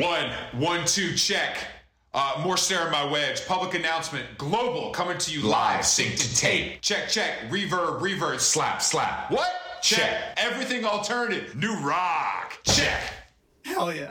One, one, two, check. Uh, more staring my wedge. Public announcement. Global coming to you live. Sync to tape. Check, check. Reverb, reverb. Slap, slap. What? Check. Everything alternative. New rock. Check. Hell yeah.